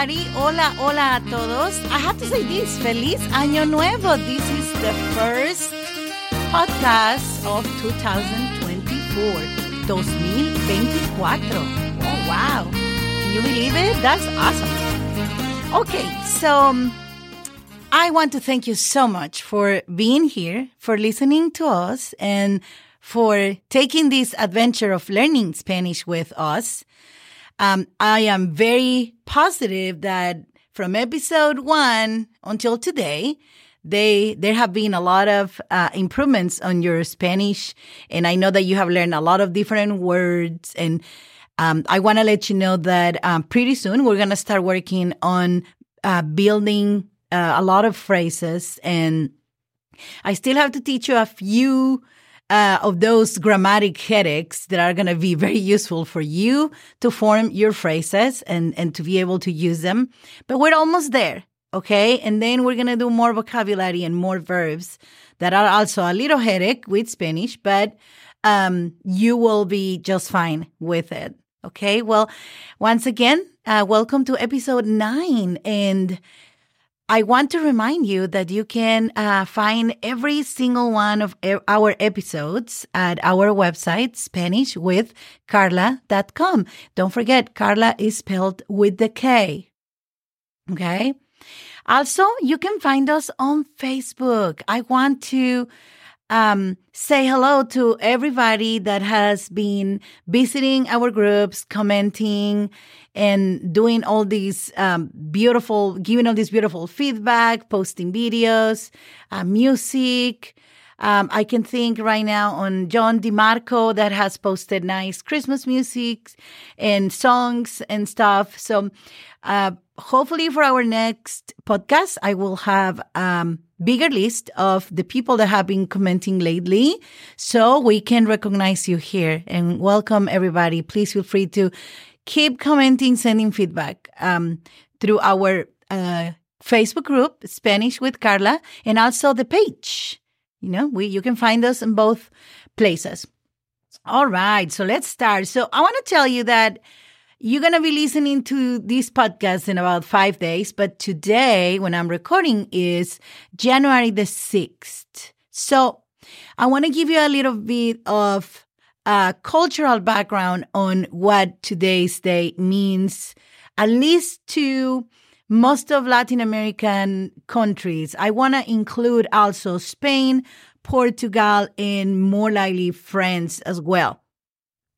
everybody. Hola, hola a todos. I have to say this. Feliz Año Nuevo. This is the first podcast of 2024. 2024. Oh, wow. Can you believe it? That's awesome. Okay, so um, I want to thank you so much for being here, for listening to us, and for taking this adventure of learning Spanish with us. Um, I am very positive that from episode one until today, they there have been a lot of uh, improvements on your Spanish, and I know that you have learned a lot of different words. And um, I want to let you know that um, pretty soon we're gonna start working on uh, building uh, a lot of phrases, and I still have to teach you a few uh, of those grammatic headaches that are going to be very useful for you to form your phrases and, and to be able to use them. But we're almost there. Okay. And then we're going to do more vocabulary and more verbs that are also a little headache with Spanish, but um, you will be just fine with it. Okay. Well, once again, uh, welcome to episode nine. And I want to remind you that you can uh, find every single one of our episodes at our website, SpanishWithCarla.com. Don't forget, Carla is spelled with the K. Okay. Also, you can find us on Facebook. I want to um, say hello to everybody that has been visiting our groups, commenting, and doing all these um, beautiful, giving all this beautiful feedback, posting videos, uh, music. Um, I can think right now on John DeMarco that has posted nice Christmas music and songs and stuff. So, uh, hopefully for our next podcast, I will have um, bigger list of the people that have been commenting lately so we can recognize you here and welcome everybody. Please feel free to keep commenting, sending feedback um, through our uh, Facebook group, Spanish with Carla, and also the page. You know, we you can find us in both places. All right, so let's start. So I want to tell you that you're going to be listening to this podcast in about five days, but today, when I'm recording, is January the 6th. So I want to give you a little bit of a cultural background on what today's day means, at least to most of Latin American countries. I want to include also Spain, Portugal, and more likely France as well.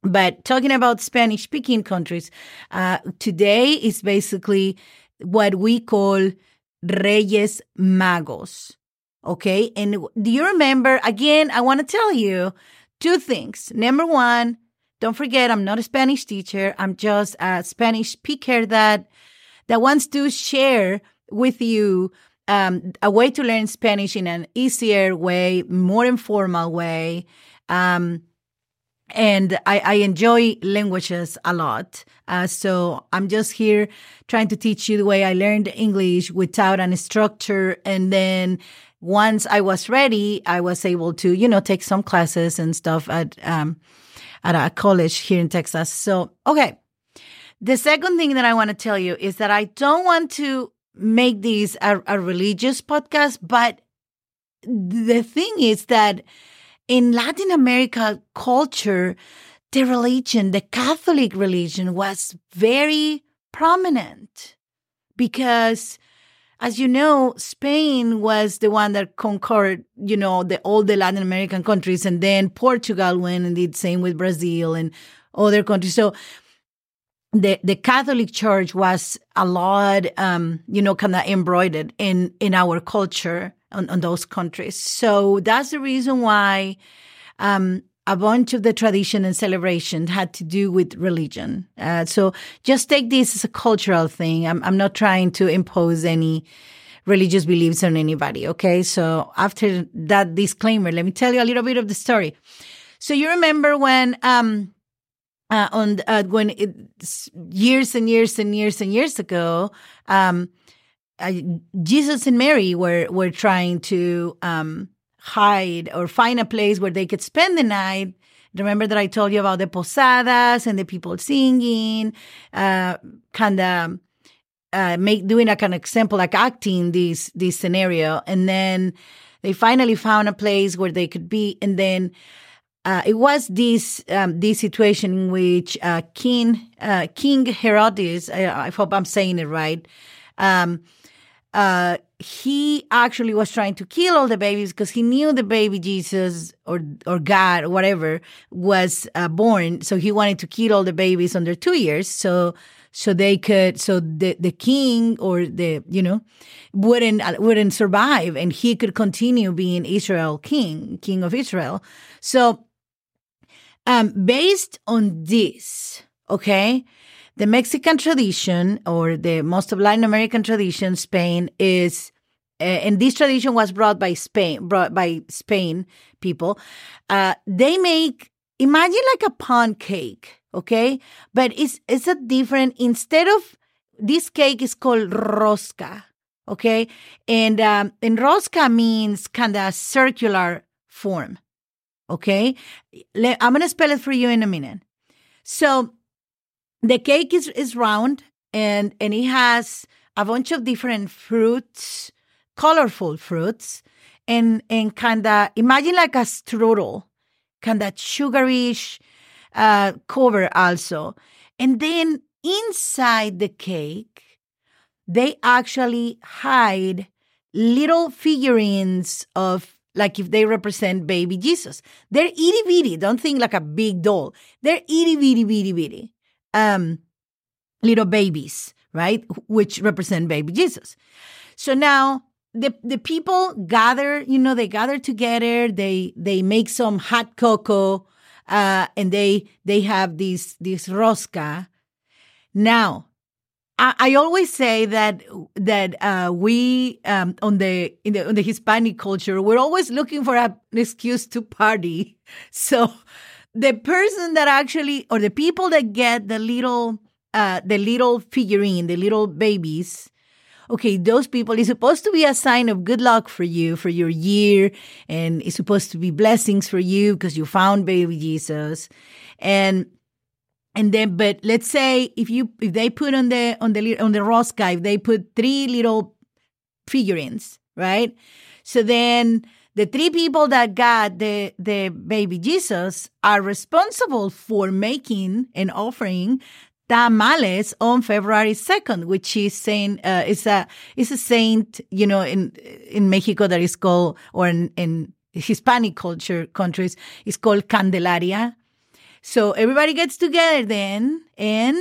But talking about Spanish speaking countries, uh, today is basically what we call Reyes Magos. Okay. And do you remember? Again, I want to tell you two things. Number one, don't forget, I'm not a Spanish teacher. I'm just a Spanish speaker that, that wants to share with you um, a way to learn Spanish in an easier way, more informal way. Um, and I, I, enjoy languages a lot. Uh, so I'm just here trying to teach you the way I learned English without any structure. And then once I was ready, I was able to, you know, take some classes and stuff at um, at a college here in Texas. So okay. The second thing that I want to tell you is that I don't want to make these a, a religious podcast, but the thing is that in Latin America culture, the religion, the Catholic religion was very prominent because as you know, Spain was the one that conquered, you know, the all the Latin American countries, and then Portugal went and did same with Brazil and other countries. So the the Catholic Church was a lot, um, you know, kind of embroidered in in our culture on, on those countries. So that's the reason why um, a bunch of the tradition and celebration had to do with religion. Uh, so just take this as a cultural thing. I'm, I'm not trying to impose any religious beliefs on anybody. Okay. So after that disclaimer, let me tell you a little bit of the story. So you remember when, um, uh, on uh, when it, years and years and years and years ago, um, uh, Jesus and Mary were were trying to um, hide or find a place where they could spend the night. Remember that I told you about the posadas and the people singing, uh, kind of uh, make doing like an example, like acting this this scenario, and then they finally found a place where they could be, and then uh, it was this um, this situation in which uh, King uh, King Herodes, I, I, hope I'm saying it right, um, uh, he actually was trying to kill all the babies because he knew the baby Jesus or or God or whatever was uh, born, so he wanted to kill all the babies under two years, so so they could so the the king or the you know wouldn't uh, wouldn't survive and he could continue being Israel king king of Israel. So um, based on this, okay, the Mexican tradition or the most of Latin American tradition, Spain is, uh, and this tradition was brought by Spain, brought by Spain people. Uh, they make imagine like a pound cake, okay, but it's it's a different. Instead of this cake is called rosca, okay, and um, and rosca means kind of circular form. Okay. I'm going to spell it for you in a minute. So the cake is, is round and, and it has a bunch of different fruits, colorful fruits, and, and kind of imagine like a strudel, kind of sugarish uh, cover also. And then inside the cake, they actually hide little figurines of like if they represent baby Jesus. They're itty bitty. Don't think like a big doll. They're itty bitty bitty bitty. Um, little babies, right? Which represent baby Jesus. So now the the people gather, you know, they gather together, they they make some hot cocoa, uh, and they they have this this rosca. Now I, always say that that uh, we um, on the in the on the Hispanic culture we're always looking for a, an excuse to party. So the person that actually or the people that get the little uh, the little figurine, the little babies, okay, those people is supposed to be a sign of good luck for you for your year, and it's supposed to be blessings for you because you found baby Jesus, and and then but let's say if you if they put on the on the on the rosca if they put three little figurines right so then the three people that got the the baby jesus are responsible for making and offering tamales on February 2nd, which is saying, uh, is a, is a saint, you know, in, in Mexico that is called, or in, in Hispanic culture countries, is called Candelaria. So everybody gets together then and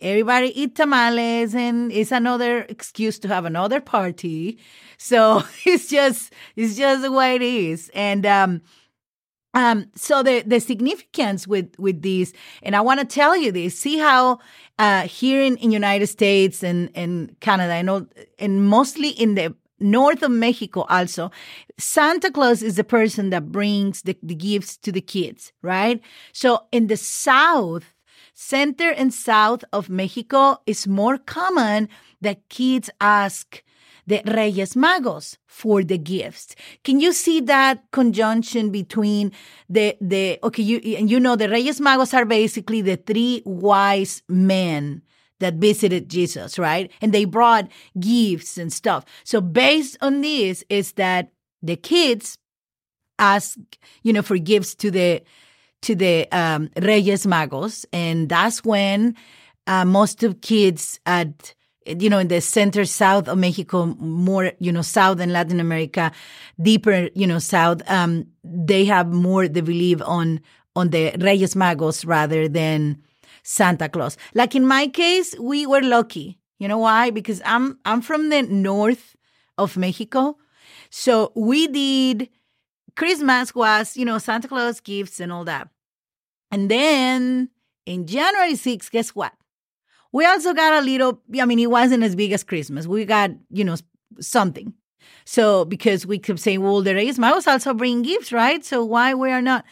everybody eat tamales and it's another excuse to have another party. So it's just it's just the way it is. And um um, so the the significance with with this, and I want to tell you this. See how uh, here in in United States and and Canada, I know, and mostly in the north of Mexico also, Santa Claus is the person that brings the, the gifts to the kids, right? So in the south, center and south of Mexico, is more common that kids ask the Reyes Magos for the gifts. Can you see that conjunction between the the okay you you know the Reyes Magos are basically the three wise men that visited Jesus, right? And they brought gifts and stuff. So based on this is that the kids ask, you know, for gifts to the to the um, Reyes Magos, and that's when uh, most of kids at you know in the center south of Mexico, more you know south in Latin America, deeper you know south, um, they have more they believe on on the Reyes Magos rather than Santa Claus. Like in my case, we were lucky. You know why? Because I'm I'm from the north of Mexico. So we did Christmas was, you know, Santa Claus gifts and all that. And then in January 6th, guess what? We also got a little, I mean, it wasn't as big as Christmas. We got, you know, something. So because we kept saying, well, the Reyes Magos also bring gifts, right? So why we are not?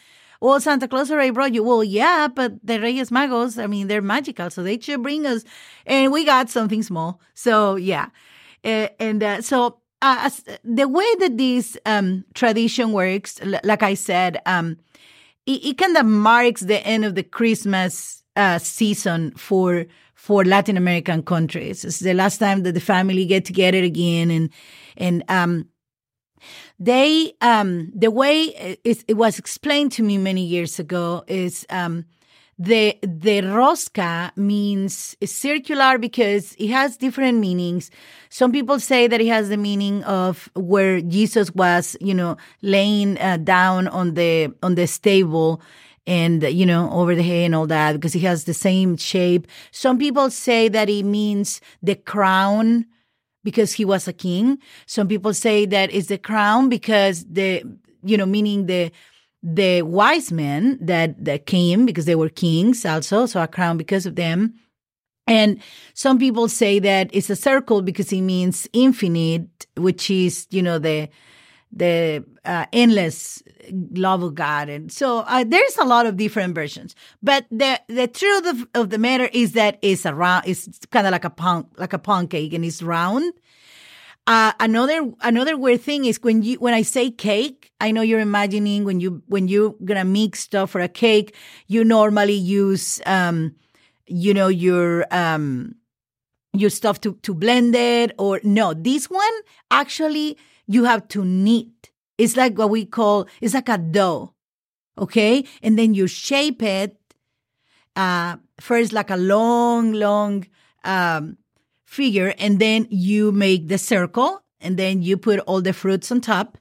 Well, Santa Claus already brought you. Well, yeah, but the Reyes Magos, I mean, they're magical, so they should bring us. And we got something small. So, yeah. And uh, so, uh, the way that this um, tradition works, l- like I said, um, it, it kind of marks the end of the Christmas uh, season for for Latin American countries. It's the last time that the family get together again and and um they um the way it, it was explained to me many years ago is um the the rosca means circular because it has different meanings. Some people say that it has the meaning of where Jesus was, you know, laying uh, down on the on the stable and you know over the hay and all that because he has the same shape. Some people say that it means the crown because he was a king. Some people say that it's the crown because the you know meaning the the wise men that, that came because they were kings also, so a crown because of them. And some people say that it's a circle because it means infinite, which is, you know, the the uh, endless love of God. And so uh, there's a lot of different versions. But the the truth of, of the matter is that it's a round, it's kind of like a punk, like a pancake, and it's round. Uh, another another weird thing is when you when I say cake, I know you're imagining when you when you're gonna mix stuff for a cake, you normally use um, you know your um your stuff to to blend it or no. This one actually you have to knead. It's like what we call it's like a dough, okay, and then you shape it uh first like a long long um figure and then you make the circle and then you put all the fruits on top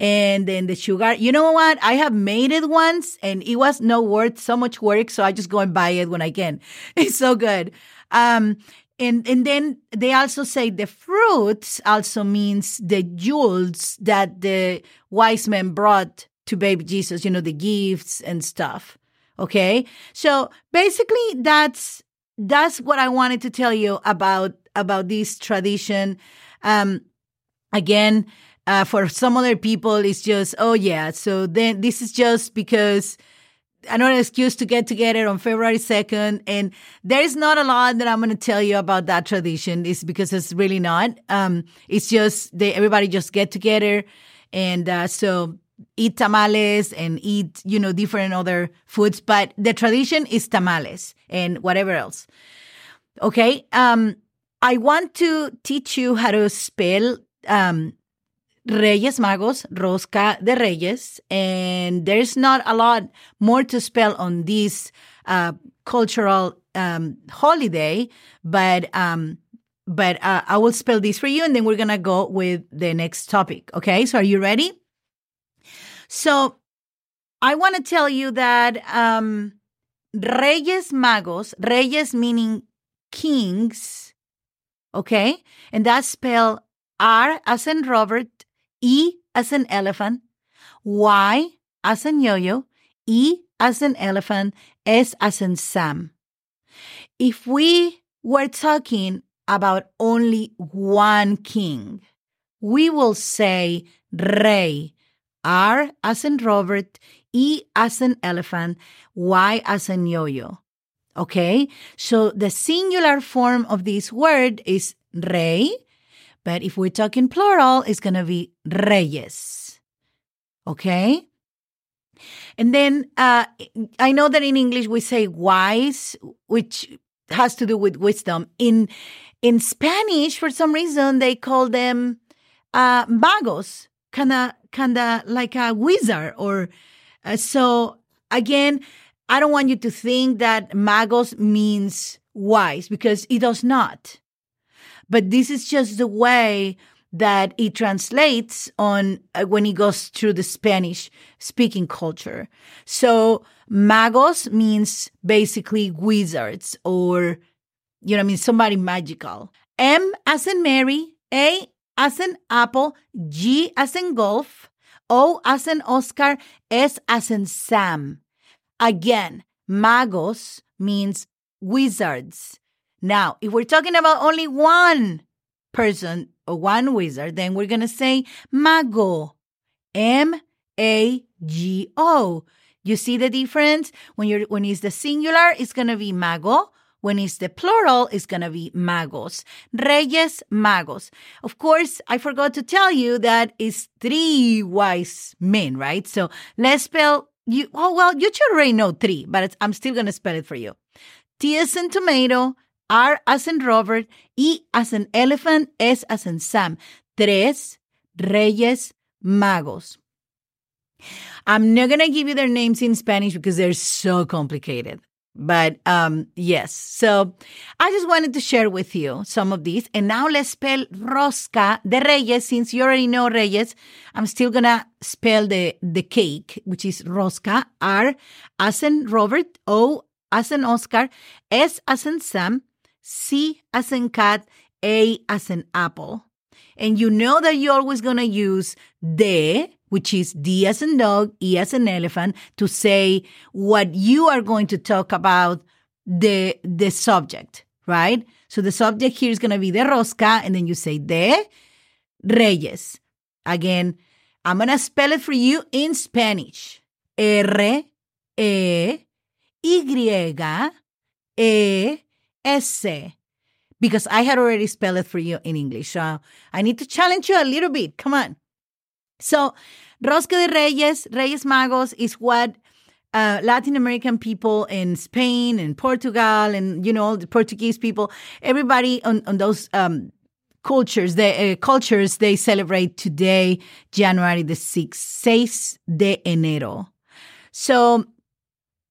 and then the sugar. You know what? I have made it once and it was no worth so much work. So I just go and buy it when I can. It's so good. Um, and, and then they also say the fruits also means the jewels that the wise men brought to baby Jesus, you know, the gifts and stuff. Okay. So basically that's, that's what I wanted to tell you about about this tradition. Um, again, uh, for some other people, it's just, oh yeah, so then this is just because another excuse to get together on February 2nd. And there is not a lot that I'm going to tell you about that tradition. It's because it's really not. Um, it's just they, everybody just get together. And, uh, so eat tamales and eat, you know, different other foods. But the tradition is tamales and whatever else. Okay. Um, I want to teach you how to spell um, Reyes Magos, Rosca de Reyes, and there's not a lot more to spell on this uh, cultural um, holiday, but um, but uh, I will spell this for you, and then we're gonna go with the next topic. Okay, so are you ready? So I want to tell you that um, Reyes Magos, Reyes meaning kings Okay. And that's spelled R as in Robert, E as in elephant, Y as in yo yo, E as in elephant, S as in Sam. If we were talking about only one king, we will say Rey, R as in Robert, E as in elephant, Y as in yo yo. Okay. So the singular form of this word is rey, but if we're talking plural, it's going to be reyes. Okay. And then uh, I know that in English we say wise, which has to do with wisdom. In in Spanish, for some reason, they call them uh, magos, kind of kind of like a wizard. Or uh, so again, I don't want you to think that magos means wise because it does not. But this is just the way that it translates on uh, when it goes through the Spanish speaking culture. So magos means basically wizards or you know I mean somebody magical. M as in Mary, A as in apple, G as in golf, O as in Oscar, S as in Sam. Again, magos means wizards. Now, if we're talking about only one person or one wizard, then we're going to say mago. M A G O. You see the difference? When you're when it's the singular, it's going to be mago. When it's the plural, it's going to be magos. Reyes magos. Of course, I forgot to tell you that it's three wise men, right? So let's spell you oh well you should already know three but i'm still going to spell it for you t as in tomato R as in Robert, E as in elephant, S as in Sam. Tres Reyes Magos. I'm not going to give you their names in Spanish because they're so complicated. But um, yes, so I just wanted to share with you some of these. And now let's spell Rosca de Reyes. Since you already know Reyes, I'm still going to spell the, the cake, which is Rosca, R as in Robert, O as in Oscar, S as in Sam, C as in cat, A as in apple. And you know that you're always going to use de which is D as in dog, E as in elephant, to say what you are going to talk about the, the subject, right? So the subject here is going to be de rosca, and then you say de reyes. Again, I'm going to spell it for you in Spanish. R, E, Y, E, S. Because I had already spelled it for you in English. So I need to challenge you a little bit. Come on. So, Rosca de Reyes, Reyes Magos, is what uh, Latin American people in Spain and Portugal and you know the Portuguese people, everybody on on those um, cultures, the uh, cultures they celebrate today, January the sixth, seis de enero. So,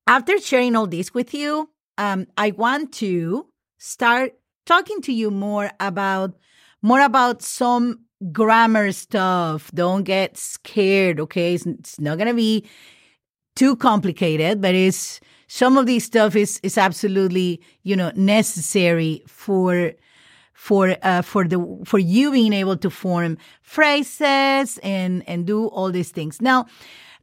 after sharing all this with you, um, I want to start talking to you more about more about some grammar stuff. Don't get scared, okay? It's, it's not to be too complicated, but it's some of these stuff is is absolutely, you know, necessary for for uh, for the for you being able to form phrases and and do all these things. Now,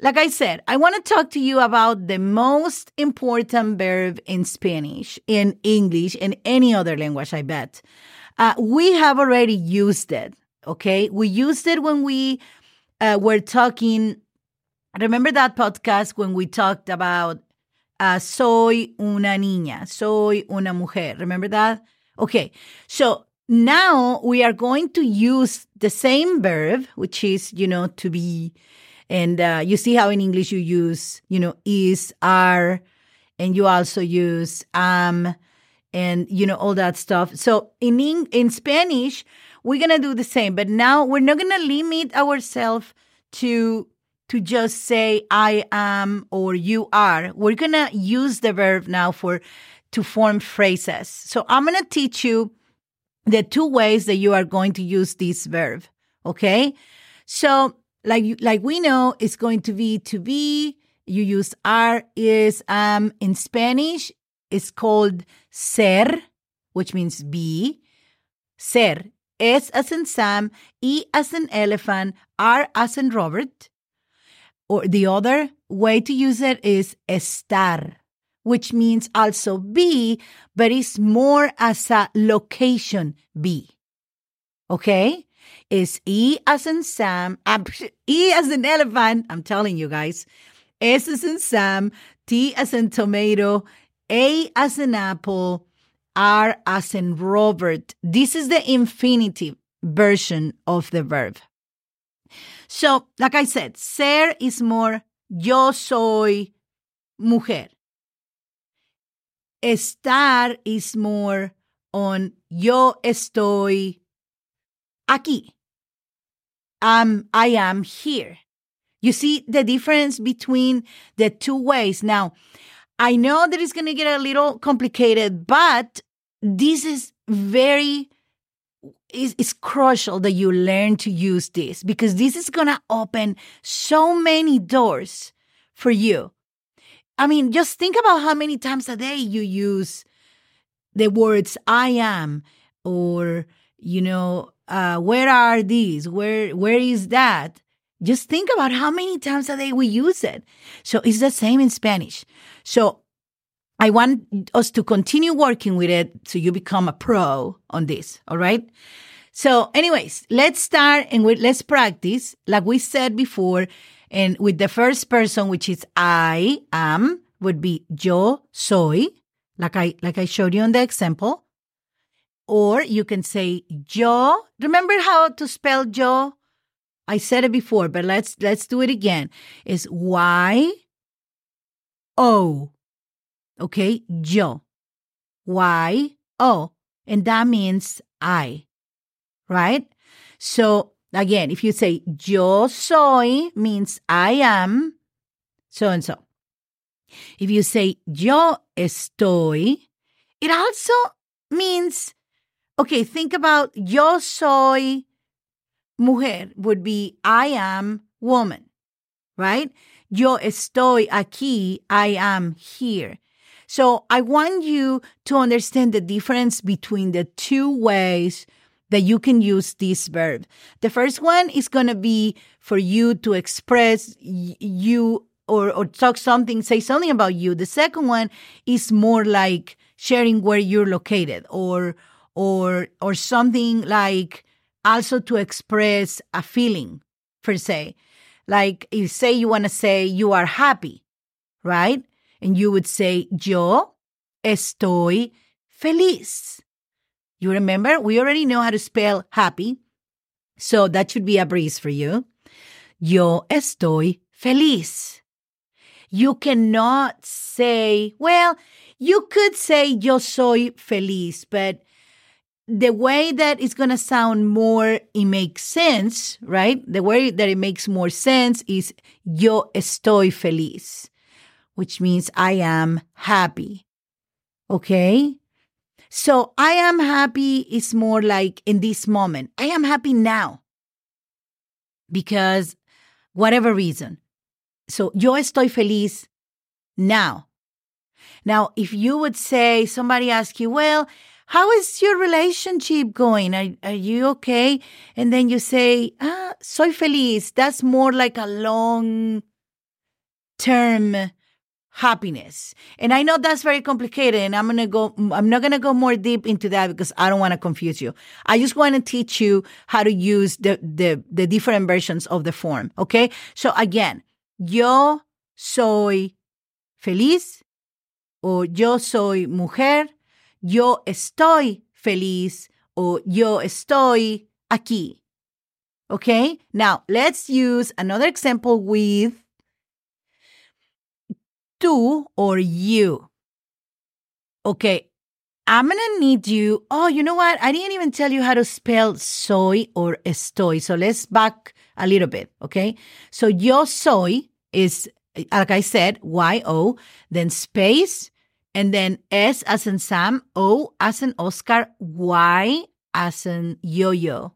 like I said, I want to talk to you about the most important verb in Spanish, in English, in any other language, I bet. Uh, we have already used it. Okay. We used it when we uh, were talking. Remember that podcast when we talked about uh, soy una niña, soy una mujer. Remember that? Okay. So now we are going to use the same verb, which is, you know, to be. And uh, you see how in English you use, you know, is, are, and you also use am, and you know all that stuff. So in in Spanish, we're to do the same, but now we're not to limit ourselves to to just say I am or you are. We're to use the verb now for to form phrases. So I'm to teach you the two ways that you are going to use this verb, okay? So like like we know it's going to be to be you use are is um in Spanish it's called ser which means be ser S as in Sam, E as in elephant, R as in Robert. Or the other way to use it is estar, which means also be, but it's more as a location be. Okay? Is E as in Sam, E as in elephant, I'm telling you guys, S as in Sam, T as in tomato, A as in apple, R as in Robert. This is the infinitive version of the verb. So, like I said, ser is more yo soy mujer. Estar is more on yo estoy aquí. Um, I am here. You see the difference between the two ways. Now, I know that it's going to get a little complicated, but this is very it's, it's crucial that you learn to use this because this is going to open so many doors for you. I mean, just think about how many times a day you use the words I am or, you know, uh, where are these? Where where is that? Just think about how many times a day we use it. So it's the same in Spanish. So I want us to continue working with it so you become a pro on this. All right. So, anyways, let's start and we, let's practice, like we said before, and with the first person, which is I am, would be yo soy, like I like I showed you in the example. Or you can say yo. Remember how to spell yo? I said it before, but let's let's do it again. It's Y O Okay, yo. Y O, and that means I, right? So again, if you say yo soy means I am so and so. If you say yo estoy, it also means, okay, think about yo soy mujer would be I am woman, right? Yo estoy aquí, I am here. So I want you to understand the difference between the two ways that you can use this verb. The first one is going to be for you to express you or, or talk something, say something about you. The second one is more like sharing where you're located or or or something like also to express a feeling per se. Like if say you want to say you are happy, right? And you would say yo estoy feliz. You remember? We already know how to spell happy. So that should be a breeze for you. Yo estoy feliz. You cannot say, well, you could say yo soy feliz, but the way that it's going to sound more, it makes sense, right? The way that it makes more sense is yo estoy feliz, which means I am happy. Okay? So I am happy is more like in this moment. I am happy now because whatever reason. So yo estoy feliz now. Now, if you would say, somebody ask you, well, how is your relationship going? Are, are you okay? And then you say, ah, soy feliz. That's more like a long term happiness. And I know that's very complicated and I'm going to go I'm not going to go more deep into that because I don't want to confuse you. I just want to teach you how to use the the the different versions of the form, okay? So again, yo soy feliz o yo soy mujer, yo estoy feliz o yo estoy aquí. Okay? Now, let's use another example with tú or you. Okay, I'm gonna need you. Oh, you know what? I didn't even tell you how to spell soy or estoy. So let's back a little bit, okay? So yo soy is, like I said, Y O, then space, and then S as in Sam, O as in Oscar, Y as in yo yo.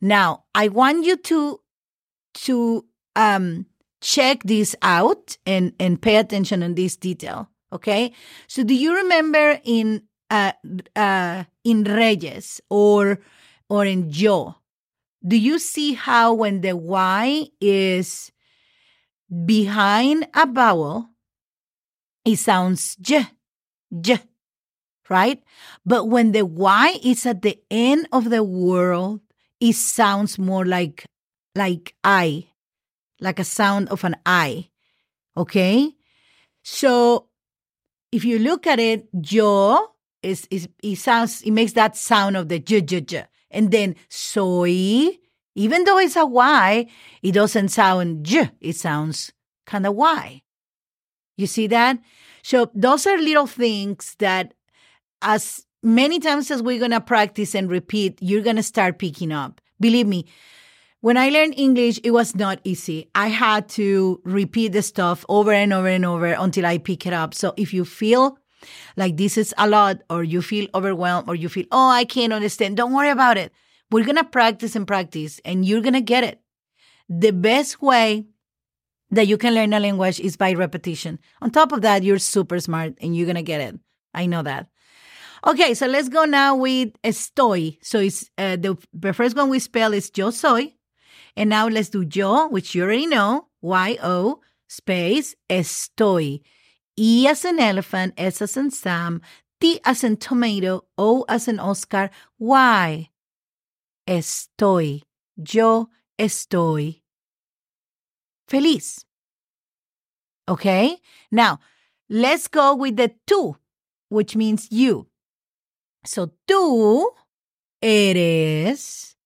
Now, I want you to to um check this out and, and pay attention on this detail. Okay. So do you remember in uh, uh, in Reyes or or in Yo, do you see how when the Y is behind a vowel, it sounds J, J, right? But when the Y is at the end of the word, it sounds more like like I, like a sound of an I. Okay? So if you look at it, yo is is it sounds it makes that sound of the j j j. And then soy, even though it's a Y, it doesn't sound j, it sounds kind of Y. You see that? So those are little things that as many times as we're gonna practice and repeat, you're gonna start picking up. Believe me, when I learned English, it was not easy. I had to repeat the stuff over and over and over until I pick it up. So if you feel like this is a lot, or you feel overwhelmed, or you feel, oh, I can't understand, don't worry about it. We're going to practice and practice, and you're going to get it. The best way that you can learn a language is by repetition. On top of that, you're super smart and you're going to get it. I know that. Okay, so let's go now with estoy. So it's uh, the, first one we spell is yo soy. And now let's do yo, which you already know, Y-O space estoy. E as an elephant, S as in Sam, T as in tomato, O as in Oscar, Y. Estoy. Yo estoy feliz. Okay? Now, let's go with the tú, which means you. So tú eres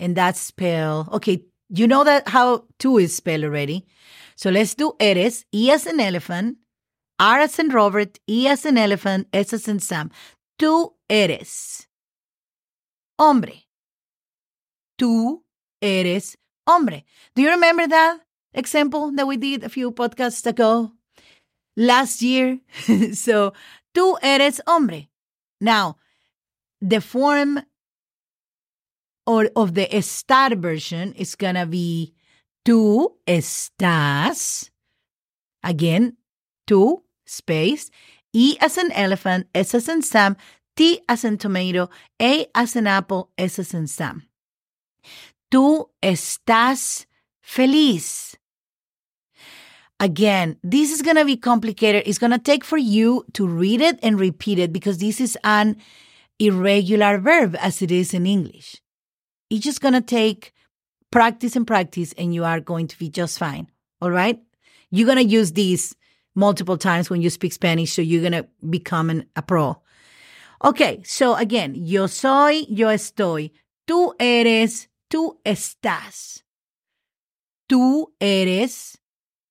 and that's spelled, okay, you know that how two is spelled already. So let's do eres, E as an elephant, R as in Robert, E as an elephant, S as in Sam. Tú eres hombre. Tú eres hombre. Do you remember that example that we did a few podcasts ago? Last year. so, tú eres hombre. Now, the form or of the estar version is gonna be tú estás. Again, tú, space, E as an elephant, S as in Sam, T as in tomato, A as in apple, S as in Sam. Tú estás feliz. Again, this is going to be complicated. It's going to take for you to read it and repeat it because this is an irregular verb as it is in English. It's just going to take practice and practice, and you are going to be just fine. All right? You're going to use these multiple times when you speak Spanish, so you're going to become an, a pro. Okay, so again, yo soy, yo estoy. Tú eres, tú estás. Tú eres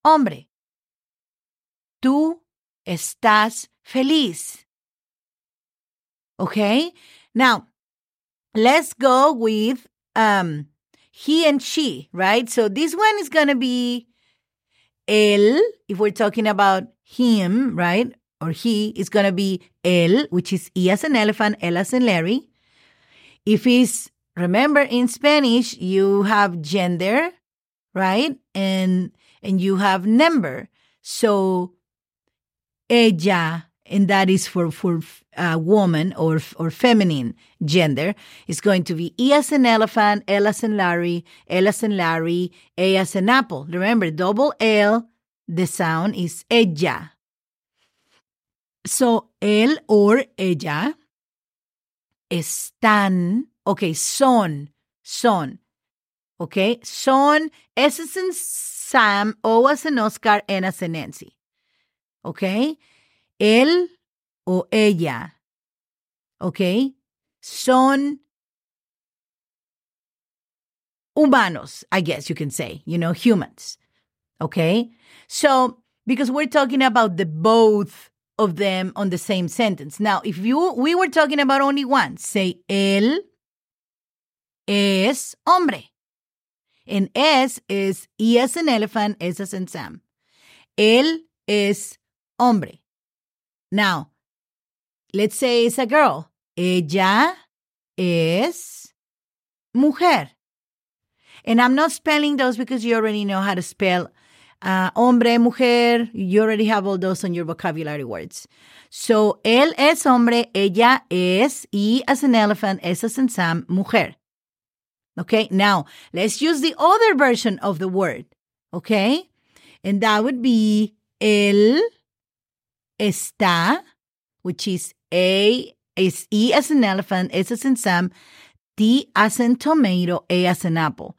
hombre. Tú estás feliz. Okay? Now, let's go with um he and she, right? So this one is going to be él, if we're talking about him, right? Or he is going to be él, which is E as an elephant, L as in Larry. If it's, remember in Spanish, you have gender, right? And, and you have number. So, ella and that is for for uh, woman or or feminine gender is going to be E as an elephant, L as in Larry, L as in Larry, A as an apple. Remember, double L, the sound is ella. So él or ella están, okay, son, son, okay, son, S as in Sam, O as in Oscar, N as in Nancy, okay él o ella, Ok, Son humanos, I guess you can say, you know, humans, okay? So, because we're talking about the both of them on the same sentence. Now, if you we were talking about only one, say él es hombre. And es is E as an elephant, S as in Sam. Él es hombre. Now, let's say it's a girl. Ella es mujer. And I'm not spelling those because you already know how to spell uh, hombre, mujer. You already have all those on your vocabulary words. So, él es hombre, ella es, y as an elephant, es as in Sam, mujer. Okay, now let's use the other version of the word. Okay, and that would be él está, which is A, is E as an elephant, S as in Sam, T as in tomato, A as in apple.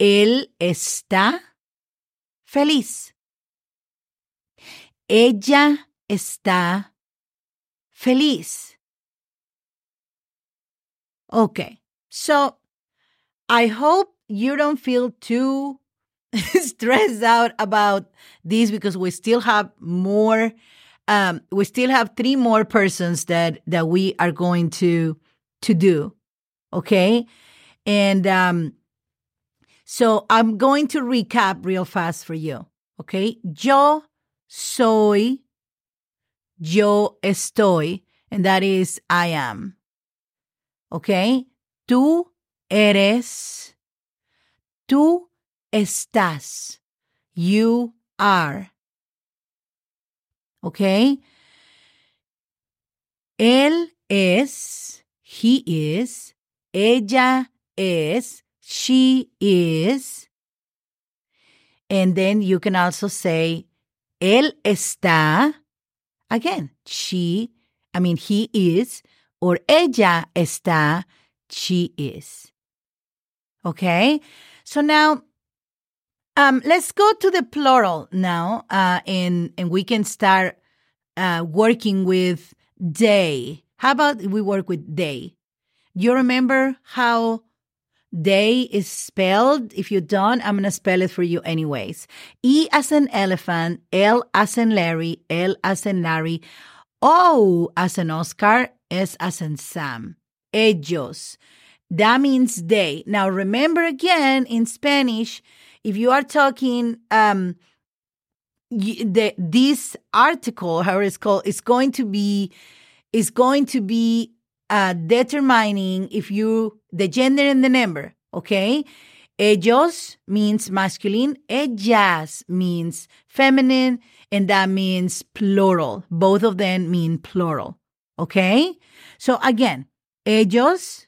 Él está feliz. Ella está feliz. Okay, so I hope you don't feel too stressed out about this because we still have more um, we still have three more persons that that we are going to to do. Okay, and um, so I'm going to recap real fast for you. Okay, yo soy, yo estoy, and that is I am. Okay, tú eres, tú estás, you are. ¿ok? Él es, he is, ella es, she is. And then you can also say, él está, again, she, I mean, he is, or ella está, she is. Okay? So now um, let's go to the plural now, uh, and and we can start uh, working with they. How about we work with they? You remember how they is spelled? If you don't, I'm gonna spell it for you anyways. E as an elephant, L as in Larry, L as in Larry, O as in Oscar, S as in Sam. Ellos. That means they. Now remember again in Spanish, if you are talking um the this article, how it's called, is going to be is going to be uh, determining if you the gender and the number. Okay, ellos means masculine, ellas means feminine, and that means plural. Both of them mean plural. Okay, so again, ellos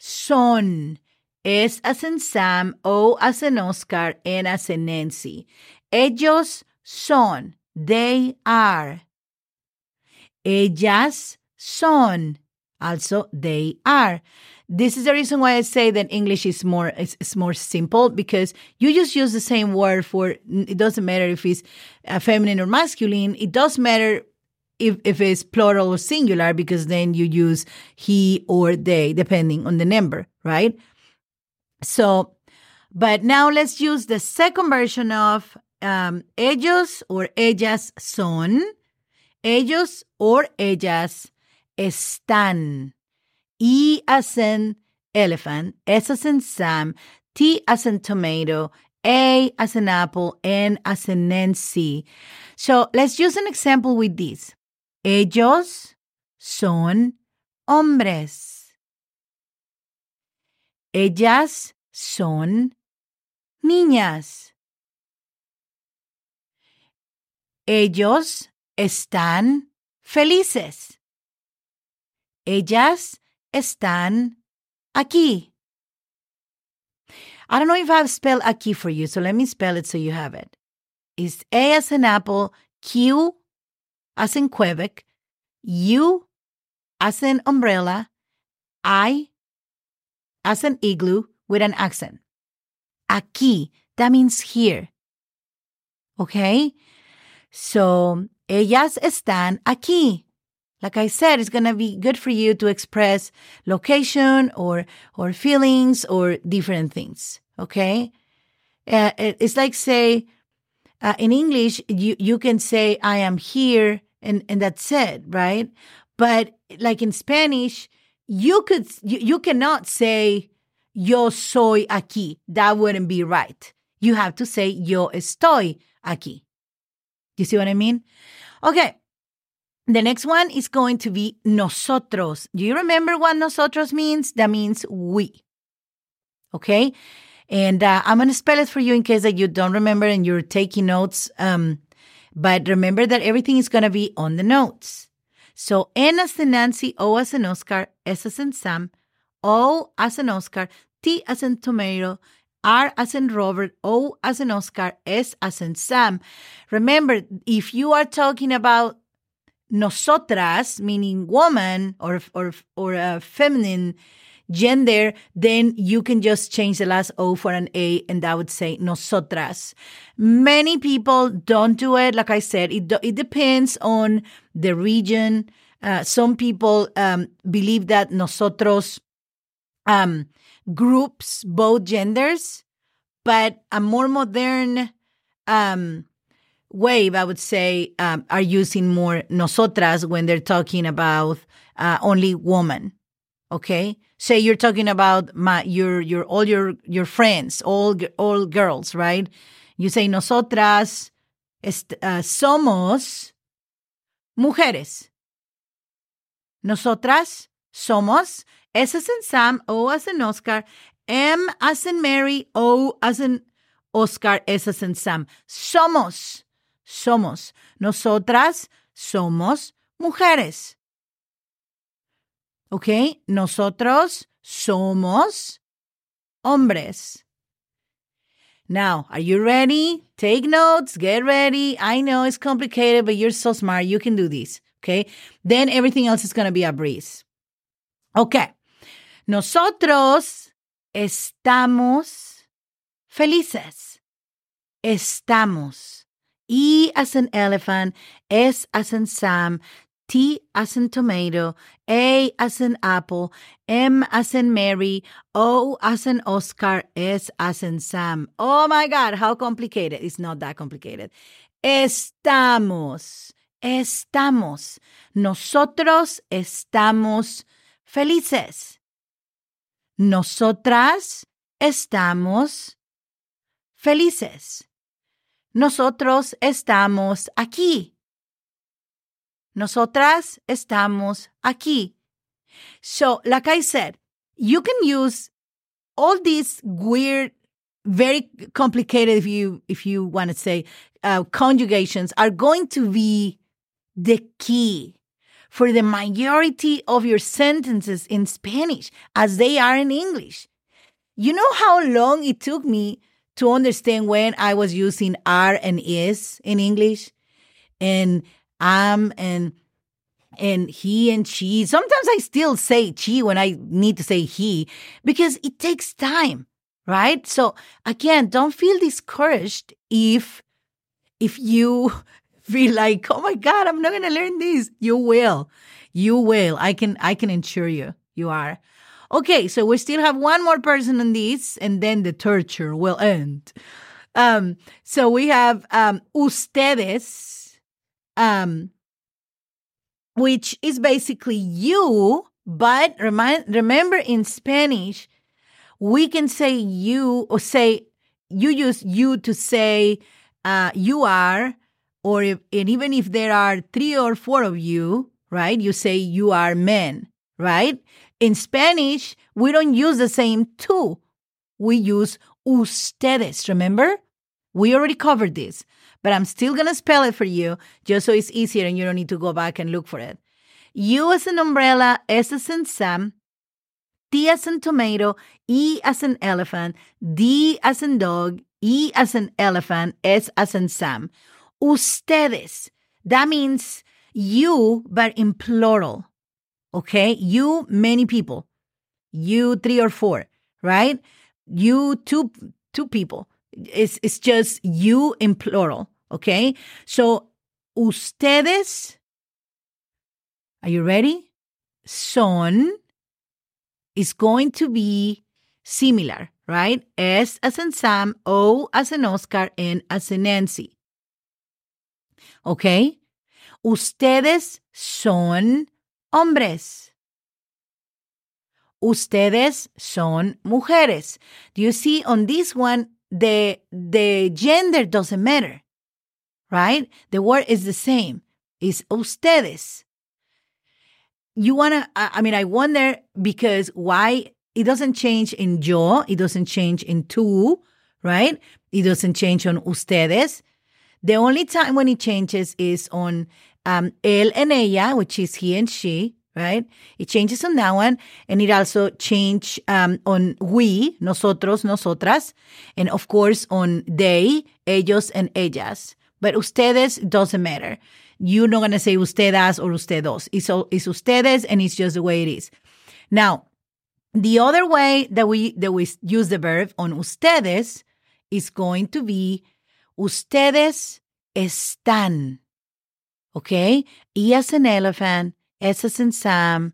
son. S as Sam, O as in Oscar, N as Nancy. Ellos son. They are. Ellas son. Also, they are. This is the reason why I say that English is more is more simple because you just use the same word for it doesn't matter if it's uh, feminine or masculine. It does matter if, if it's plural or singular because then you use he or they depending on the number, right? So, but now let's use the second version of um, ellos or ellas son, ellos or ellas están. E as in elephant, S as in Sam, T as in tomato, A as in apple, N as in Nancy. So let's use an example with this. Ellos son hombres. Ellas son niñas. Ellos están felices. Ellas están aquí. I don't know if I've spelled aquí for you, so let me spell it so you have it. It's A as in apple, Q as in Quebec, you as in umbrella, I as an igloo with an accent. Aquí, that means here. Okay? So, ellas están aquí. Like I said, it's going to be good for you to express location or, or feelings or different things. Okay. Uh, it's like say, uh, in English, you, you can say, I am here and, and that's it, right? But like in Spanish, you could, you, you cannot say, yo soy aquí. That wouldn't be right. You have to say, yo estoy aquí. You see what I mean? Okay. The next one is going to be nosotros. Do you remember what nosotros means? That means we. Okay. And uh, I'm going to spell it for you in case that you don't remember and you're taking notes. Um, but remember that everything is going to be on the notes. So N as in Nancy, O as in Oscar, S as in Sam, O as in Oscar, T as in tomato, R as in Robert, O as in Oscar, S as in Sam. Remember, if you are talking about nosotras, meaning woman or or or a feminine gender, then you can just change the last O for an A, and that would say nosotras. Many people don't do it. Like I said, it it depends on the region. Uh, some people um, believe that nosotros um, groups both genders, but a more modern um, wave, I would say, um, are using more nosotras when they're talking about uh, only woman. Okay, say you're talking about my your your all your your friends, all all girls, right? You say nosotras uh, somos mujeres. Nosotras somos S as in Sam, O as in Oscar, M as in Mary, O as in Oscar, S as in Sam. Somos somos. Nosotras somos mujeres. ¿Ok? Nosotros somos hombres. Now, are you ready? Take notes, get ready. I know it's complicated, but you're so smart. You can do this. Okay. Then everything else is going to be a breeze. Okay. Nosotros estamos felices. Estamos. E as in elephant, S as in Sam, T as in tomato, A as in apple, M as in Mary, O as in Oscar, S as in Sam. Oh my God, how complicated. It's not that complicated. Estamos. estamos. Nosotros estamos felices. Nosotras estamos felices. Nosotros estamos aquí. Nosotras estamos aquí. So, like I said, you can use all these weird, very complicated, if you if you want to say, uh, conjugations are going to be the key for the majority of your sentences in Spanish as they are in English. You know how long it took me to understand when I was using are and is in English and am and and he and she. Sometimes I still say she when I need to say he because it takes time, right? So again, don't feel discouraged if if you feel like, oh my God, I'm not gonna learn this. You will. You will. I can I can ensure you. You are. Okay, so we still have one more person on this, and then the torture will end. Um, so we have um ustedes, um, which is basically you, but remind remember in Spanish, we can say you or say you use you to say uh, you are, or if, and even if there are three or four of you, right? You say you are men, right? In Spanish, we don't use the same two. We use ustedes, remember? We already covered this, but I'm still going to spell it for you just so it's easier and you don't need to go back and look for it. U as an umbrella, S as in Sam, T as in tomato, E as an elephant, D as in dog, E as an elephant, S as in Sam. Ustedes. That means you, but in plural. Okay? You, many people. You, three or four, right? You, two, two people. It's, it's just you in plural. Okay? So, ustedes. Are you ready? Son is going to be similar, right? S as in Sam, O as in Oscar, N as in Nancy. Okay? Ustedes son hombres. Ustedes son mujeres. Do you see on this one, the, the gender doesn't matter, right? The word is the same. It's ustedes. You want to, I mean, I wonder because why it doesn't change in yo, it doesn't change in tú, right? It doesn't change on ustedes. The only time when it changes is on um, él and ella, which is he and she, right? It changes on that one. And it also change um, on we, nosotros, nosotras. And of course on they, ellos, and ellas. But ustedes doesn't matter. You're not to say ustedes or ustedos. It's, all, it's ustedes and it's just the way it is. Now, the other way that we, that we use the verb on ustedes is going to be ustedes están. Okay? E as an elephant, S as in Sam,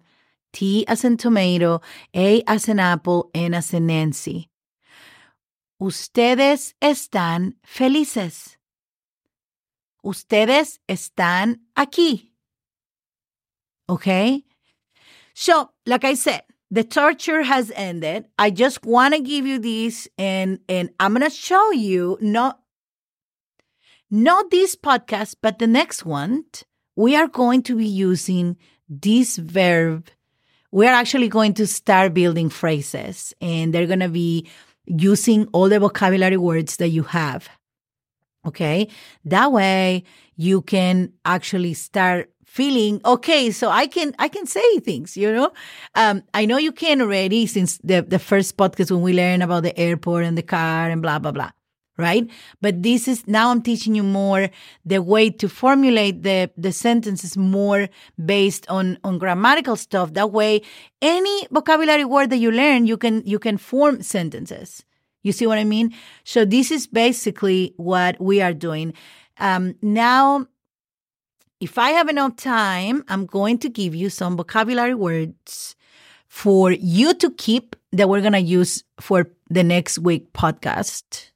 T as in tomato, A as in apple, N as in Nancy. Ustedes están felices. Ustedes están aquí. Okay? So, like I said, the torture has ended. I just want to give you this and and I'm going to show you not not this podcast, but the next one, we are going to be using this verb. We're actually going to start building phrases and they're going to be using all the vocabulary words that you have. Okay. That way you can actually start feeling okay so i can i can say things you know um, i know you can already since the, the first podcast when we learned about the airport and the car and blah blah blah right? But this is now I'm teaching you more the way to formulate the, the sentences more based on, on grammatical stuff. That way, any vocabulary word that you learn, you can, you can form sentences. You see what I mean? So this is basically what we are doing. Um, now, if I have enough time, I'm going to give you some vocabulary words for you to keep that we're going to use for the next week podcast.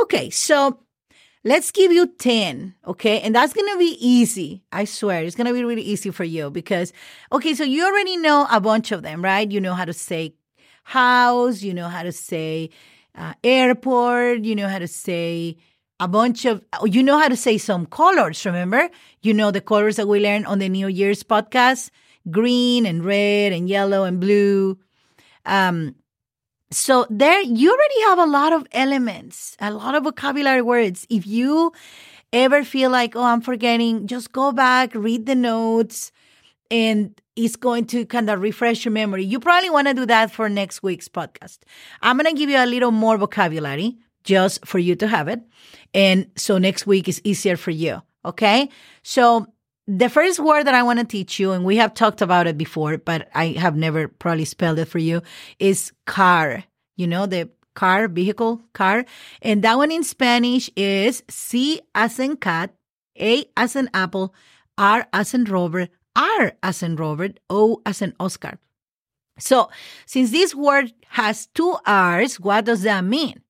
Okay, so let's give you 10, okay? And that's to be easy. I swear, it's to be really easy for you because, okay, so you already know a bunch of them, right? You know how to say house, you know how to say uh, airport, you know how to say a bunch of, you know how to say some colors, remember? You know the colors that we learned on the New Year's podcast green and red and yellow and blue. Um, so there, you already have a lot of elements, a lot of vocabulary words. If you ever feel like, oh, I'm forgetting, just go back, read the notes, and it's going to kind of refresh your memory. You probably want to do that for next week's podcast. I'm going to give you a little more vocabulary just for you to have it. And so next week is easier for you. Okay. So the first word that I want to teach you, and we have talked about it before, but I have never probably spelled it for you, is car. You know, the car, vehicle, car. And that one in Spanish is C as in cat, A as in apple, R as in Robert, R as in Robert, O as in Oscar. So, since this word has two R's, what does that mean?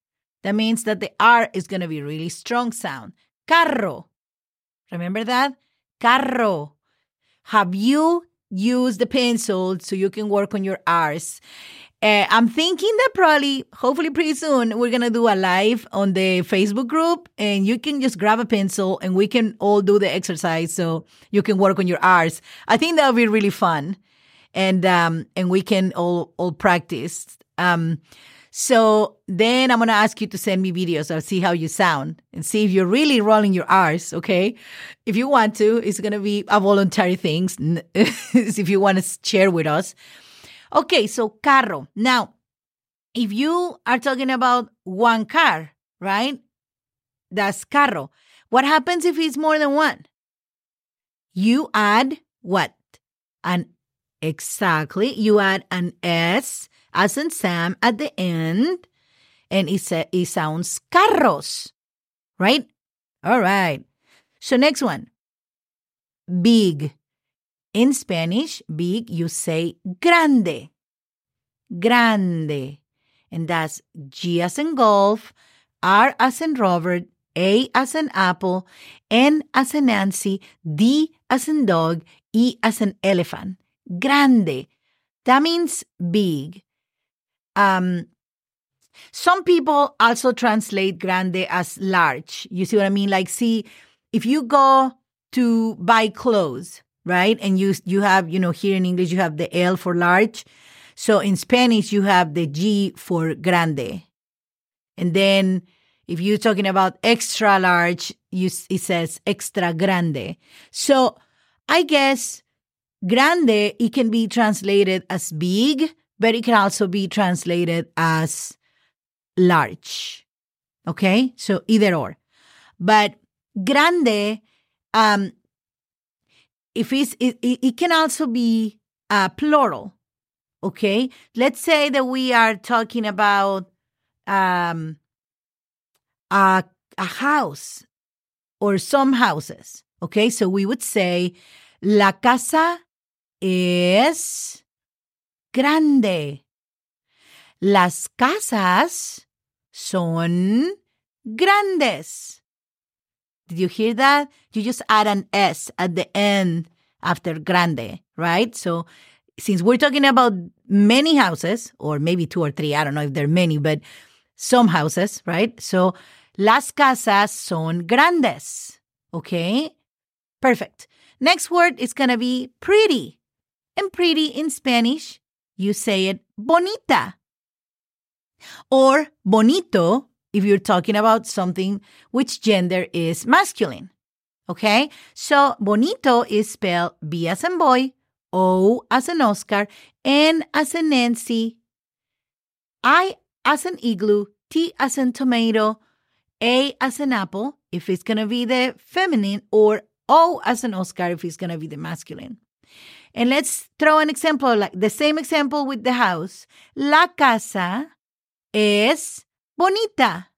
That means that the R is going to be really strong sound. Carro. Remember that? Carro. Have you used the pencil so you can work on your R's? Uh, I'm thinking that probably, hopefully, pretty soon, we're going to do a live on the Facebook group and you can just grab a pencil and we can all do the exercise so you can work on your R's. I think that would be really fun. And, um, and we can all, all practice. Um, so then I'm going to ask you to send me videos. I'll see how you sound and see if you're really rolling your R's. Okay. If you want to, it's going to be a voluntary thing. if you want to share with us. Okay. So carro. Now, if you are talking about one car, right? That's carro. What happens if it's more than one? You add what? An exactly. You add an S as in Sam at the end, and it, sa- it sounds carros, right? All right. So next one, big. In Spanish, big, you say grande. Grande. And that's G as in golf, R as in Robert, A as in apple, N as in Nancy, D as in dog, E as in elephant. Grande. That means big. Um, some people also translate grande as large. You see what I mean? Like, see, if you go to buy clothes, right? And you you have, you know, here in English you have the L for large. So in Spanish you have the G for grande. And then if you're talking about extra large, you, it says extra grande. So I guess grande, it can be translated as big, but it can also be translated as large. Okay, so either or. But grande, um, if it's, it, it can also be uh, plural. Okay, let's say that we are talking about um, a, a house or some houses. Okay, so we would say la casa es grande. Las casas son grandes. Did you hear that? You just add an S at the end after grande, right? So since we're talking about many houses, or maybe two or three, I don't know if there are many, but some houses, right? So las casas son grandes. Okay? Perfect. Next word is going to be pretty. And pretty in Spanish you say it bonita. Or bonito if you're talking about something which gender is masculine. Okay? So bonito is spelled B as in boy, O as in Oscar, N as in Nancy, I as in igloo, T as in tomato, A as in apple if it's going to be the feminine, or O as in Oscar if it's going to be the masculine. And let's throw an example, like the same example with the house. La casa es bonita.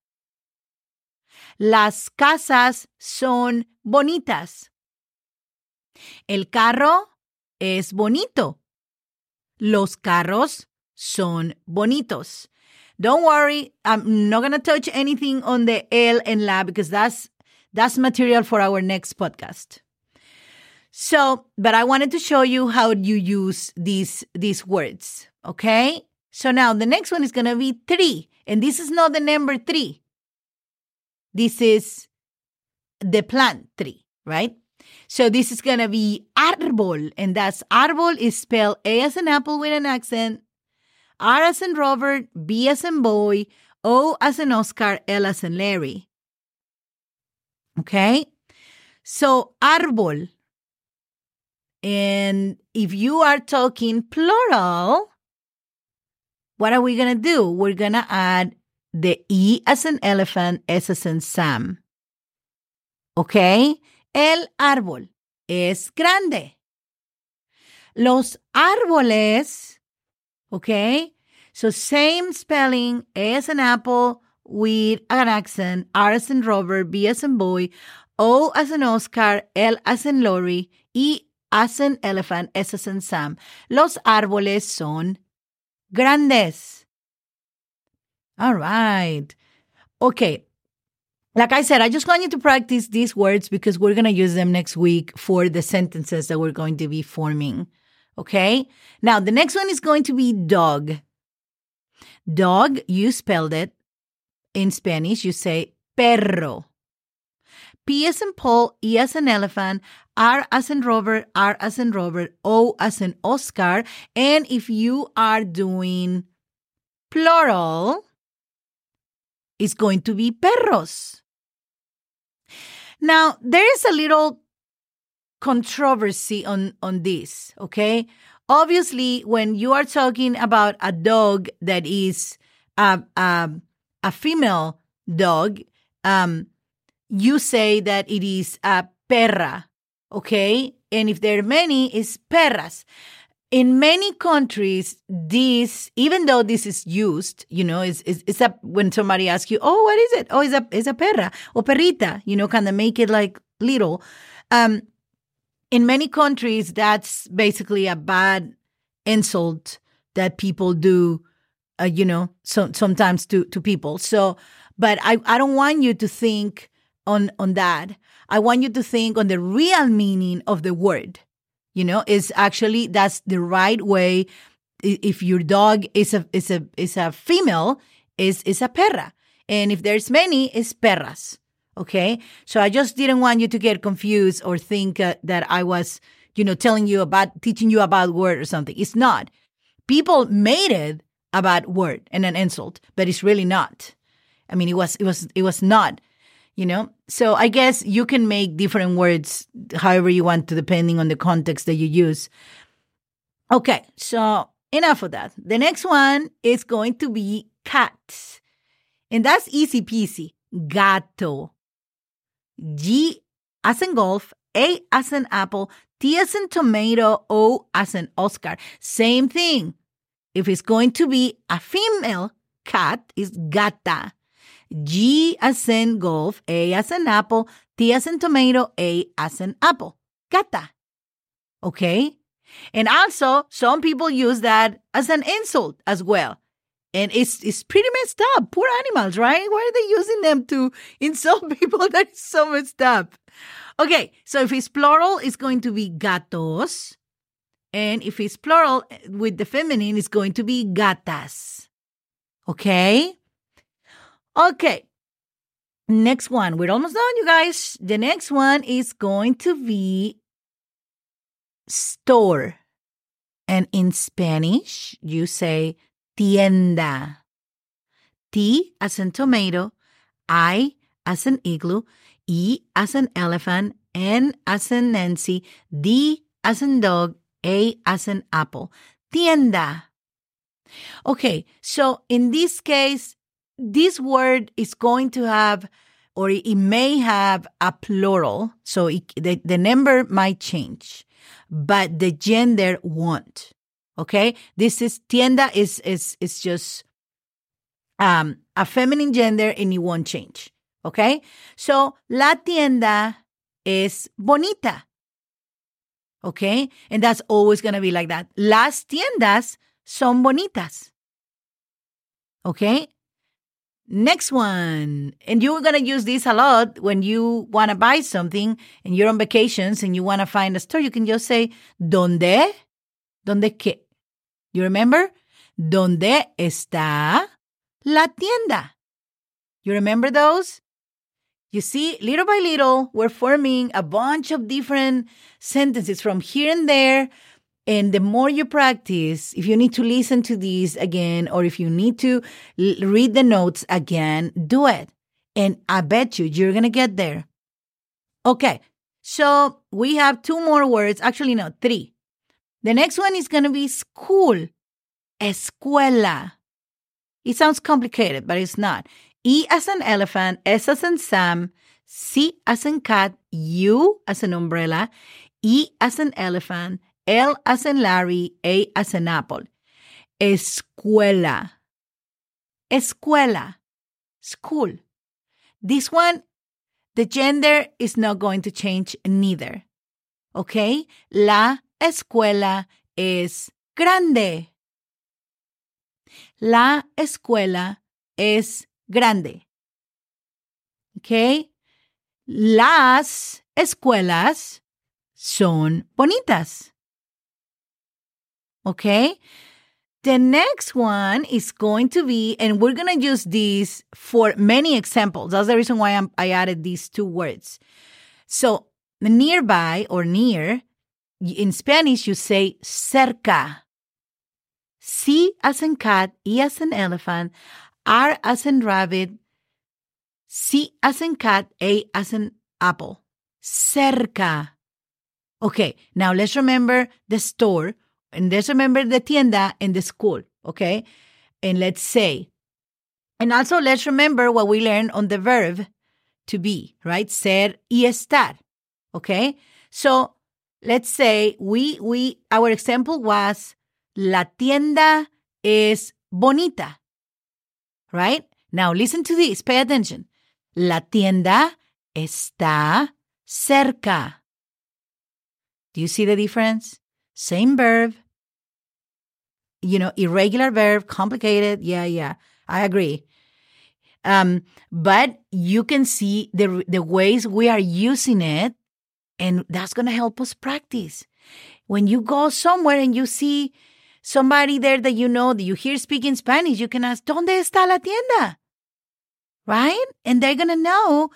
Las casas son bonitas. El carro es bonito. Los carros son bonitos. Don't worry, I'm not going to touch anything on the L and la because that's That's material for our next podcast. So, but I wanted to show you how you use these these words, okay? So now the next one is going to be 3, and this is not the number 3. This is the plant 3, right? So this is going to be árbol, and that's árbol is spelled A as an apple with an accent, R as in Robert, B as in boy, O as in Oscar, L as in Larry. Okay? So árbol. And if you are talking plural, what are we going to do? We're going to add the E as an elephant, S as in Sam. Okay? El árbol es grande. Los árboles, okay? So same spelling, A as an apple with an accent, R as in Robert, B as in boy, O as in Oscar, L as in Lori, E as an elephant, S as in Sam. Los árboles son grandes. All right. Okay, like I said, I just want you to practice these words because we're going to use them next week for the sentences that we're going to be forming. Okay? Now, the next one is going to be dog. Dog, you spelled it in Spanish, you say perro. P as in Paul, E as in elephant, R as in Robert, R as in Robert, O as in Oscar. And if you are doing plural, it's going to be perros. Now, there is a little controversy on, on this, okay? Obviously, when you are talking about a dog that is a, a, a female dog, um, you say that it is a perra, okay? And if there are many, it's perras in many countries, this, even though this is used, you know, is is it's a when somebody asks you, oh, what is it? Oh, it's a it's a perra or perrita, you know, kind of make it like little. Um, in many countries, that's basically a bad insult that people do, uh, you know, so, sometimes to to people. So, but I I don't want you to think on on that. I want you to think on the real meaning of the word. You know is actually that's the right way. If your dog is a is a is a female is is a perra. And if there's many is perras. Okay? So i just didn't want you to get confused or think uh, that i was you know telling you about teaching you about word or something. It's not. People made it a bad word and an insult but it's really not. I mean it was it was it was not you know? So i guess you can make different words however you want to depending on the context that you use. Okay so enough of that. The next one is going to be cat and that's easy peasy. Gato. G as in golf a as in apple t as in tomato o as in oscar. Same thing. If it's going to be a female cat is gata G as in golf, A as in apple, T as in tomato, A as in apple. Gata. Okay? And also, some people use that as an insult as well. And it's it's pretty messed up. Poor animals, right? Why are they using them to insult people? That is so messed up. Okay, so if it's plural, it's going to be gatos. And if it's plural eh, with the feminine, it's going to be gatas. Okay? Okay. Next one. We're almost done, you guys. The next one is going to be store. And in Spanish, you say tienda. T as in tomato, I as an igloo, E as an elephant, N as in Nancy, D as in dog, A as in apple. Tienda. Okay, so in this case, this word is going to have or it may have a plural, so it, the, the number might change, but the gender won't. Okay, this is tienda is is is just um, a feminine gender and it won't change. Okay, so la tienda is bonita. Okay, and that's always gonna be like that. Las tiendas son bonitas. Okay, Next one. And you're going to use this a lot when you want to buy something and you're on vacations and you want to find a store. You can just say, ¿Dónde? ¿Dónde qué? You remember? ¿Dónde está la tienda? You remember those? You see, little by little, we're forming a bunch of different sentences from here and there. And the more you practice, if you need to listen to these again, or if you need to l- read the notes again, do it. And I bet you you're going to get there. Okay. So we have two more words. Actually, no, three. The next one is going to be school. Escuela. It sounds complicated, but it's not. E as an elephant, S as in Sam, C as in cat, U as an umbrella, E as an elephant, L as in Larry, A as an apple. Escuela. Escuela. School. This one, the gender is not going to change neither. Okay? La escuela es grande. La escuela es grande. ¿Ok? Las escuelas son bonitas. ¿Ok? The next one is going to be, and we're going to use these for many examples. That's the reason why I'm, I added these two words. So, nearby or near, in Spanish, you say cerca. C as in cat, E as in elephant, R as in rabbit, C as in cat, A as in apple. Cerca. Okay, now let's remember the store and let's remember the tienda and the school. Okay, and let's say, and also let's remember what we learned on the verb to be, right? Ser y estar. Okay, so let's say we we our example was la tienda es bonita. Right? Now listen to this, pay attention. La tienda está cerca. Do you see the difference? Same verb. You know, irregular verb, complicated. Yeah, yeah. I agree. Um, but you can see the the ways we are using it, and that's gonna help us practice. When you go somewhere and you see somebody there that you know that you hear speaking Spanish, you can ask, ¿Dónde está la tienda? Right? And they're gonna know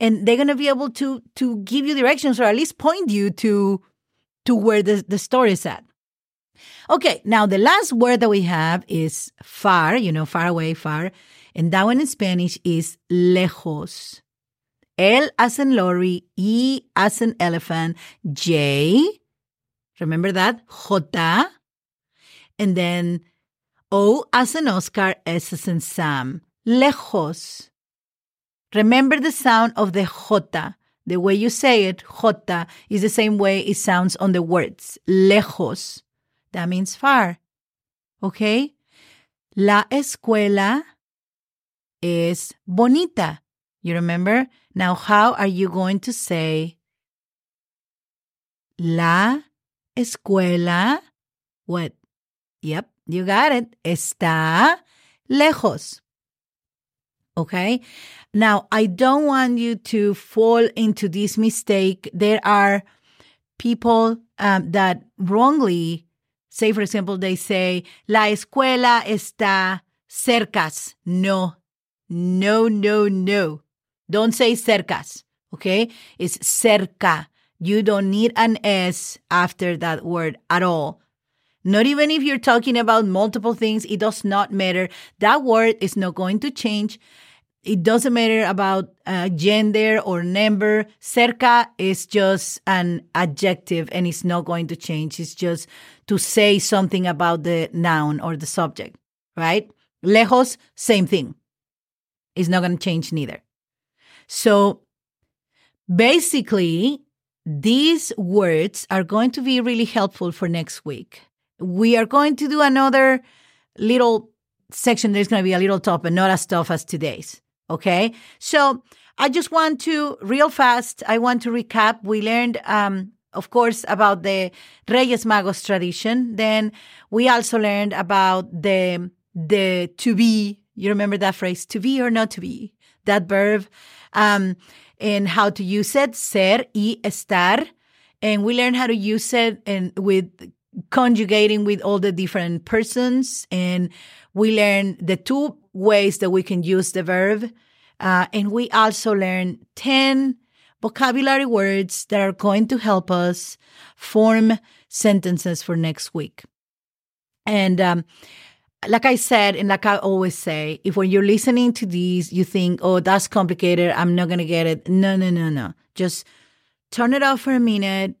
and they're gonna be able to to give you directions or at least point you to to where the, the store is at. Okay, now the last word that we have is far, you know, far away, far. And that one in Spanish is lejos. L as in lorry, E as in elephant, J. Remember that? J. And then O as in Oscar, S as in Sam. Lejos. Remember the sound of the J. The way you say it, jota, is the same way it sounds on the words. Lejos. That means far. Okay? La escuela is bonita. You remember? Now, how are you going to say la escuela? What? Yep, you got it. Está lejos. Okay. Now, I don't want you to fall into this mistake. There are people um, that wrongly say, for example, they say, La escuela está cercas. No, no, no, no. Don't say cercas. Okay. It's cerca. You don't need an S after that word at all. Not even if you're talking about multiple things, it does not matter. That word is not going to change. It doesn't matter about uh, gender or number. Cerca is just an adjective and it's not going to change. It's just to say something about the noun or the subject, right? Lejos, same thing. It's not going to change neither. So basically, these words are going to be really helpful for next week. We are going to do another little section. There's going to be a little but not as tough as today's. Okay. So I just want to, real fast, I want to recap. We learned, um, of course, about the Reyes Magos tradition. Then we also learned about the, the to be You remember that phrase, to be or not to be, that verb, um, and how to use it, ser y estar. And we learned how to use it and with conjugating with all the different persons. And we learn the two ways that we can use the verb. Uh, and we also learn 10 vocabulary words that are going to help us form sentences for next week. And um, like I said, and like I always say, if when you're listening to these, you think, oh, that's complicated, I'm not going to get it. No, no, no, no. Just turn it off for a minute,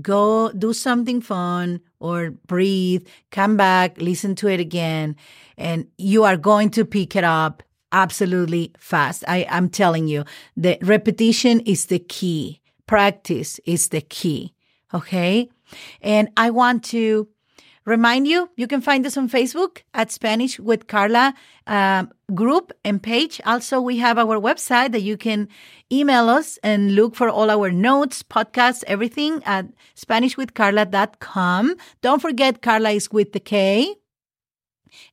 go do something fun or breathe, come back, listen to it again, and you are going to pick it up absolutely fast. I, I'm telling you, the repetition is the key. Practice is the key. Okay. And I want to remind you, you can find us on Facebook at Spanish with Carla uh, group and page. Also, we have our website that you can email us and look for all our notes, podcasts, everything at SpanishWithCarla.com. Don't forget, Carla is with the K.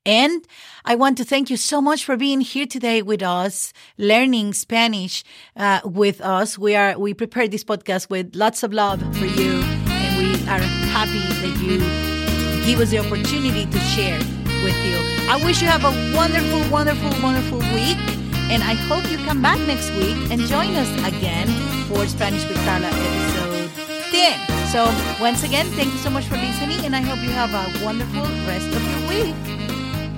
And I want to thank you so much for being here today with us, learning Spanish uh, with us. We are we prepared this podcast with lots of love for you, and we are happy that you give us the opportunity to share with you. I wish you have a wonderful, wonderful, wonderful week, and I hope you come back next week and join us again for Spanish with Carla episode 10. So once again, thank you so much for listening, and I hope you have a wonderful rest of your week.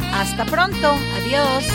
Hasta pronto. Adiós.